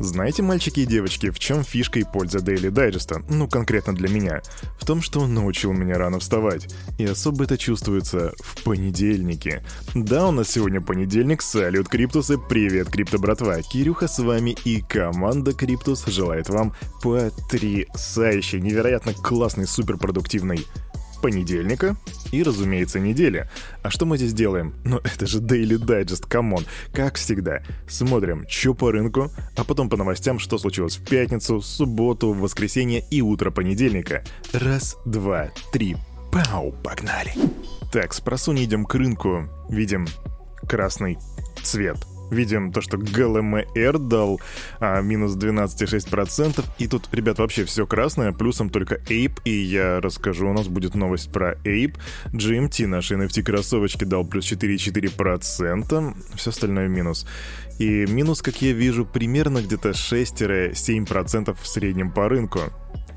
Знаете, мальчики и девочки, в чем фишка и польза Daily Digest? Ну, конкретно для меня. В том, что он научил меня рано вставать. И особо это чувствуется в понедельнике. Да, у нас сегодня понедельник, салют, Криптусы, привет, Крипто братва. Кирюха с вами и команда Криптус желает вам потрясающей, невероятно классной, суперпродуктивной понедельника и, разумеется, недели. А что мы здесь делаем? Ну, это же Daily Digest, come on. Как всегда. Смотрим, что по рынку, а потом по новостям, что случилось в пятницу, субботу, воскресенье и утро понедельника. Раз, два, три. Пау, погнали. Так, с просуни идем к рынку. Видим красный цвет видим то, что ГЛМР дал а, минус 12,6%. И тут, ребят, вообще все красное, плюсом только Ape. И я расскажу, у нас будет новость про Ape. GMT, наши NFT-кроссовочки, дал плюс 4,4%. Все остальное минус. И минус, как я вижу, примерно где-то 6-7% в среднем по рынку.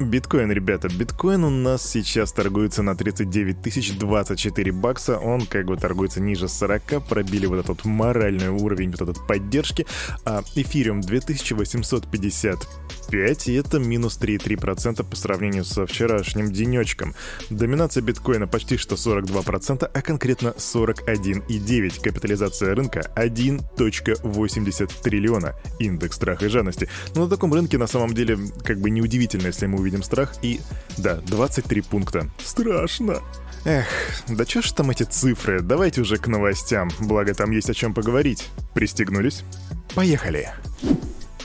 Биткоин, ребята, биткоин у нас сейчас торгуется на 39 тысяч 24 бакса, он как бы торгуется ниже 40, пробили вот этот моральный уровень вот этот поддержки, а эфириум 2850 5, и это минус 3,3% по сравнению со вчерашним денечком. Доминация биткоина почти что 42%, а конкретно 41,9%. Капитализация рынка 1.80 триллиона. Индекс страха и жадности. Но на таком рынке на самом деле как бы неудивительно, если мы увидим страх. И да, 23 пункта. Страшно. Эх, да чё ж там эти цифры? Давайте уже к новостям, благо там есть о чем поговорить. Пристегнулись? Поехали!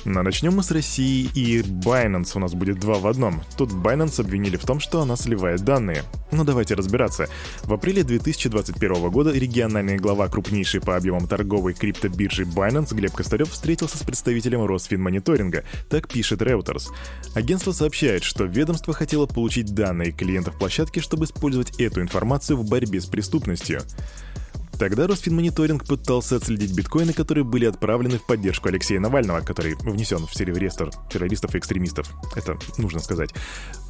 Но начнем мы с России и Binance у нас будет два в одном. Тут Binance обвинили в том, что она сливает данные. Но ну, давайте разбираться. В апреле 2021 года региональный глава крупнейшей по объемам торговой криптобиржи Binance Глеб Костарев встретился с представителем Росфинмониторинга, так пишет Reuters. Агентство сообщает, что ведомство хотело получить данные клиентов площадки, чтобы использовать эту информацию в борьбе с преступностью. Тогда Росфинмониторинг пытался отследить биткоины, которые были отправлены в поддержку Алексея Навального, который внесен в сервер террористов и экстремистов. Это нужно сказать.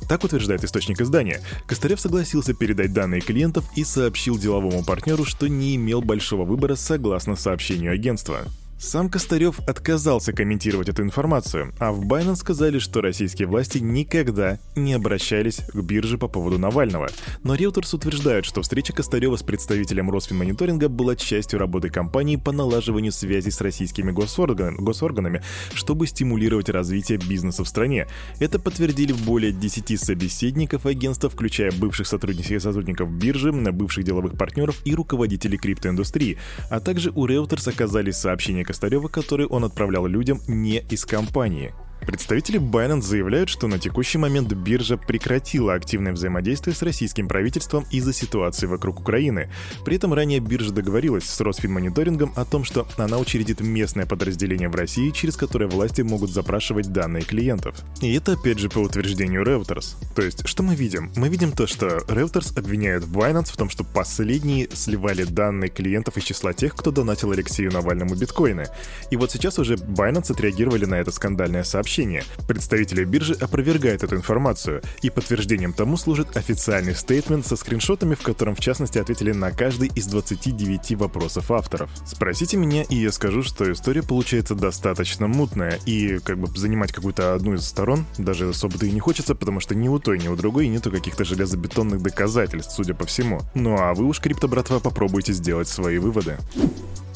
Так утверждает источник издания. Костарев согласился передать данные клиентов и сообщил деловому партнеру, что не имел большого выбора согласно сообщению агентства. Сам Костарев отказался комментировать эту информацию, а в Binance сказали, что российские власти никогда не обращались к бирже по поводу Навального. Но Reuters утверждает, что встреча Костарева с представителем Росфинмониторинга была частью работы компании по налаживанию связи с российскими госорган... госорганами, чтобы стимулировать развитие бизнеса в стране. Это подтвердили более 10 собеседников агентства, включая бывших сотрудников, сотрудников биржи, бывших деловых партнеров и руководителей криптоиндустрии, а также у Reuters оказались сообщения Костарева, который он отправлял людям не из компании. Представители Binance заявляют, что на текущий момент биржа прекратила активное взаимодействие с российским правительством из-за ситуации вокруг Украины. При этом ранее биржа договорилась с Росфинмониторингом о том, что она учредит местное подразделение в России, через которое власти могут запрашивать данные клиентов. И это опять же по утверждению Reuters. То есть, что мы видим? Мы видим то, что Reuters обвиняют Binance в том, что последние сливали данные клиентов из числа тех, кто донатил Алексею Навальному биткоины. И вот сейчас уже Binance отреагировали на это скандальное сообщение сообщение. Представители биржи опровергают эту информацию, и подтверждением тому служит официальный стейтмент со скриншотами, в котором в частности ответили на каждый из 29 вопросов авторов. Спросите меня, и я скажу, что история получается достаточно мутная, и как бы занимать какую-то одну из сторон даже особо-то и не хочется, потому что ни у той, ни у другой нету каких-то железобетонных доказательств, судя по всему. Ну а вы уж, крипто-братва, попробуйте сделать свои выводы.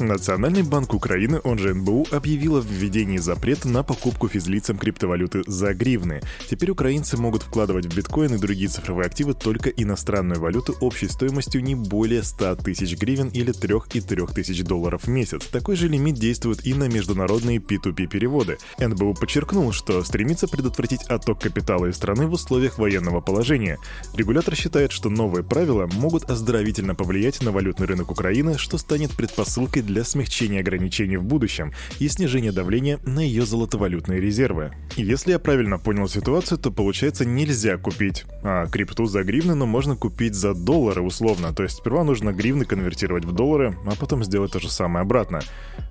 Национальный банк Украины, он же НБУ, объявил о введении запрета на покупку физлицам криптовалюты за гривны. Теперь украинцы могут вкладывать в биткоин и другие цифровые активы только иностранную валюту общей стоимостью не более 100 тысяч гривен или 3,3 тысяч долларов в месяц. Такой же лимит действует и на международные P2P переводы. НБУ подчеркнул, что стремится предотвратить отток капитала из страны в условиях военного положения. Регулятор считает, что новые правила могут оздоровительно повлиять на валютный рынок Украины, что станет предпосылкой для смягчения ограничений в будущем и снижения давления на ее золотовалютные резервы. Если я правильно понял ситуацию, то получается нельзя купить а, крипту за гривны, но можно купить за доллары условно. То есть сперва нужно гривны конвертировать в доллары, а потом сделать то же самое обратно.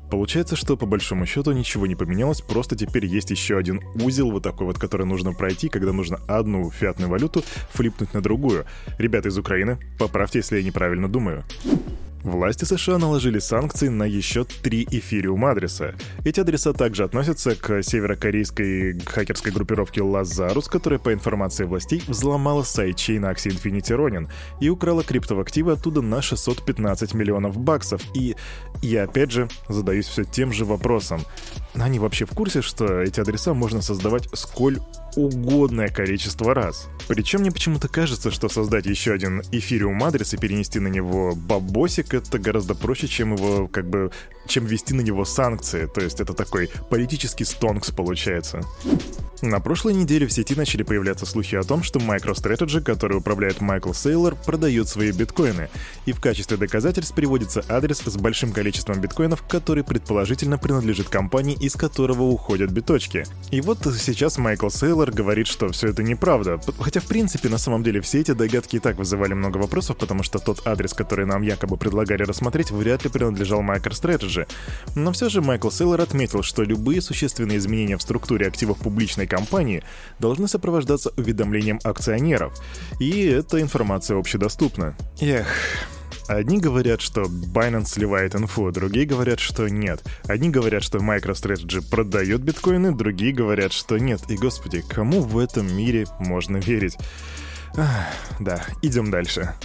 Получается, что по большому счету ничего не поменялось, просто теперь есть еще один узел вот такой вот, который нужно пройти, когда нужно одну фиатную валюту флипнуть на другую. Ребята из Украины, поправьте, если я неправильно думаю. Власти США наложили санкции на еще три эфириум адреса. Эти адреса также относятся к северокорейской хакерской группировке Lazarus, которая, по информации властей, взломала сайт-чейн Axie Infinity Ronin и украла криптоактивы оттуда на 615 миллионов баксов. И я, опять же, задаюсь все тем же вопросом. Они вообще в курсе, что эти адреса можно создавать сколь угодное количество раз. Причем мне почему-то кажется, что создать еще один эфириум адрес и перенести на него бабосик это гораздо проще, чем его как бы чем ввести на него санкции. То есть это такой политический стонкс получается. На прошлой неделе в сети начали появляться слухи о том, что MicroStrategy, который управляет Майкл Сейлор, продает свои биткоины. И в качестве доказательств приводится адрес с большим количеством биткоинов, который предположительно принадлежит компании, из которого уходят биточки. И вот сейчас Майкл Сейлор говорит, что все это неправда. Хотя, в принципе, на самом деле все эти догадки и так вызывали много вопросов, потому что тот адрес, который нам якобы предлагали рассмотреть, вряд ли принадлежал MicroStrategy. Но все же Майкл Сейлор отметил, что любые существенные изменения в структуре активов публичной компании должны сопровождаться уведомлением акционеров. И эта информация общедоступна. Эх, Одни говорят, что Binance сливает инфу, другие говорят, что нет. Одни говорят, что MicroStrategy продает биткоины, другие говорят, что нет. И, господи, кому в этом мире можно верить? Ах, да, идем дальше.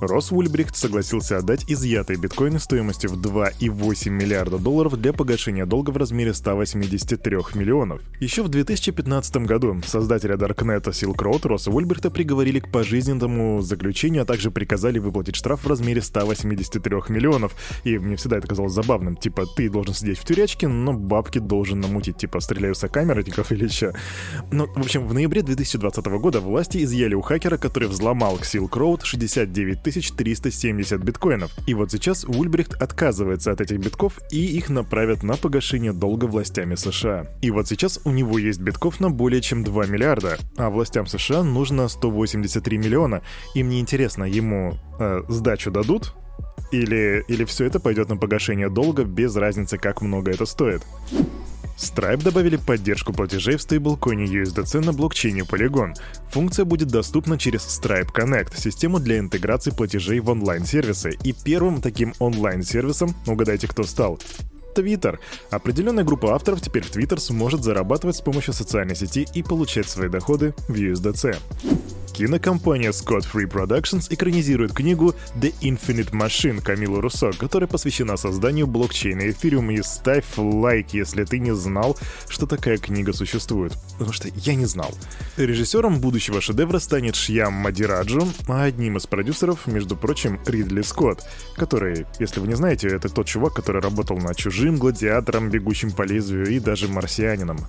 Рос Ульбрихт согласился отдать изъятые биткоины стоимостью в 2,8 миллиарда долларов для погашения долга в размере 183 миллионов. Еще в 2015 году создателя Даркнета Silk Road Росса Ульбрихта приговорили к пожизненному заключению, а также приказали выплатить штраф в размере 183 миллионов. И мне всегда это казалось забавным. Типа, ты должен сидеть в тюрячке, но бабки должен намутить. Типа, стреляю со камерников или что. Ну, в общем, в ноябре 2020 года власти изъяли у хакера, который взломал Silk Road 69 370 биткоинов. И вот сейчас Ульбрихт отказывается от этих битков и их направят на погашение долга властями США. И вот сейчас у него есть битков на более чем 2 миллиарда, а властям США нужно 183 миллиона. И мне интересно, ему э, сдачу дадут? Или, или все это пойдет на погашение долга без разницы, как много это стоит? Stripe добавили поддержку платежей в стейблкоине USDC на блокчейне Polygon. Функция будет доступна через Stripe Connect, систему для интеграции платежей в онлайн-сервисы. И первым таким онлайн-сервисом, угадайте, кто стал, Twitter. Определенная группа авторов теперь в Twitter сможет зарабатывать с помощью социальной сети и получать свои доходы в USDC. Кинокомпания Scott Free Productions экранизирует книгу The Infinite Machine Камилы Руссо, которая посвящена созданию блокчейна Ethereum. И ставь лайк, если ты не знал, что такая книга существует. Потому что я не знал. Режиссером будущего шедевра станет Шьям Мадираджу, а одним из продюсеров, между прочим, Ридли Скотт, который, если вы не знаете, это тот чувак, который работал над «Чужим», «Гладиатором», «Бегущим по лезвию» и даже «Марсианином».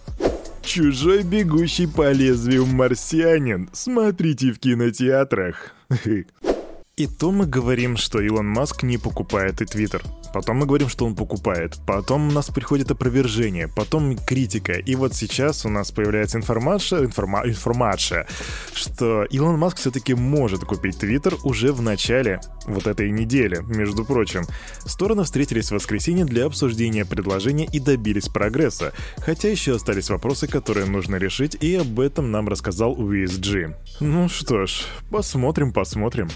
Чужой бегущий по лезвию марсианин. Смотрите в кинотеатрах. И то мы говорим, что Илон Маск не покупает и Твиттер. Потом мы говорим, что он покупает. Потом у нас приходит опровержение. Потом критика. И вот сейчас у нас появляется информация, информа, информация что Илон Маск все-таки может купить Твиттер уже в начале вот этой недели, между прочим. Стороны встретились в воскресенье для обсуждения предложения и добились прогресса. Хотя еще остались вопросы, которые нужно решить, и об этом нам рассказал USG. Ну что ж, посмотрим, посмотрим.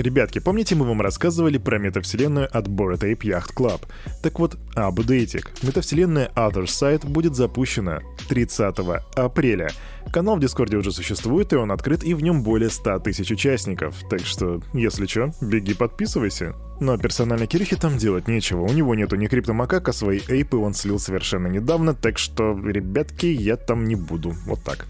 Ребятки, помните, мы вам рассказывали про метавселенную от Bored Ape Yacht Club? Так вот, апдейтик. Метавселенная Other Side будет запущена 30 апреля. Канал в Дискорде уже существует, и он открыт, и в нем более 100 тысяч участников. Так что, если что, беги подписывайся. Но персонально Кирихе там делать нечего. У него нету ни криптомакак, а свои эйпы он слил совершенно недавно, так что, ребятки, я там не буду. Вот так.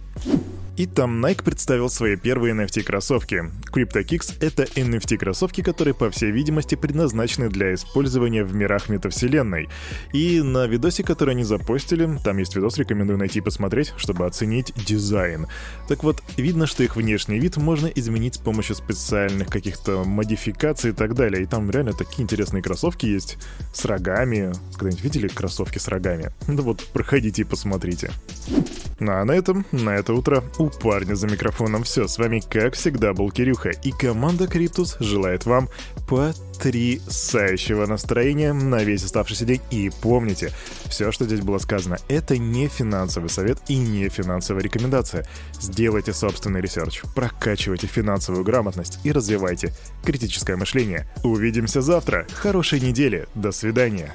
И там Nike представил свои первые NFT-кроссовки. CryptoKicks — это NFT-кроссовки, которые, по всей видимости, предназначены для использования в мирах метавселенной. И на видосе, который они запостили, там есть видос, рекомендую найти и посмотреть, чтобы оценить дизайн. Так вот, видно, что их внешний вид можно изменить с помощью специальных каких-то модификаций и так далее. И там реально такие интересные кроссовки есть с рогами. Когда-нибудь видели кроссовки с рогами? Да вот, проходите и посмотрите. А на этом, на это утро у парня за микрофоном все. С вами, как всегда, был Кирюха. И команда Криптус желает вам потрясающего настроения на весь оставшийся день. И помните, все, что здесь было сказано, это не финансовый совет и не финансовая рекомендация. Сделайте собственный research, прокачивайте финансовую грамотность и развивайте критическое мышление. Увидимся завтра. Хорошей недели. До свидания.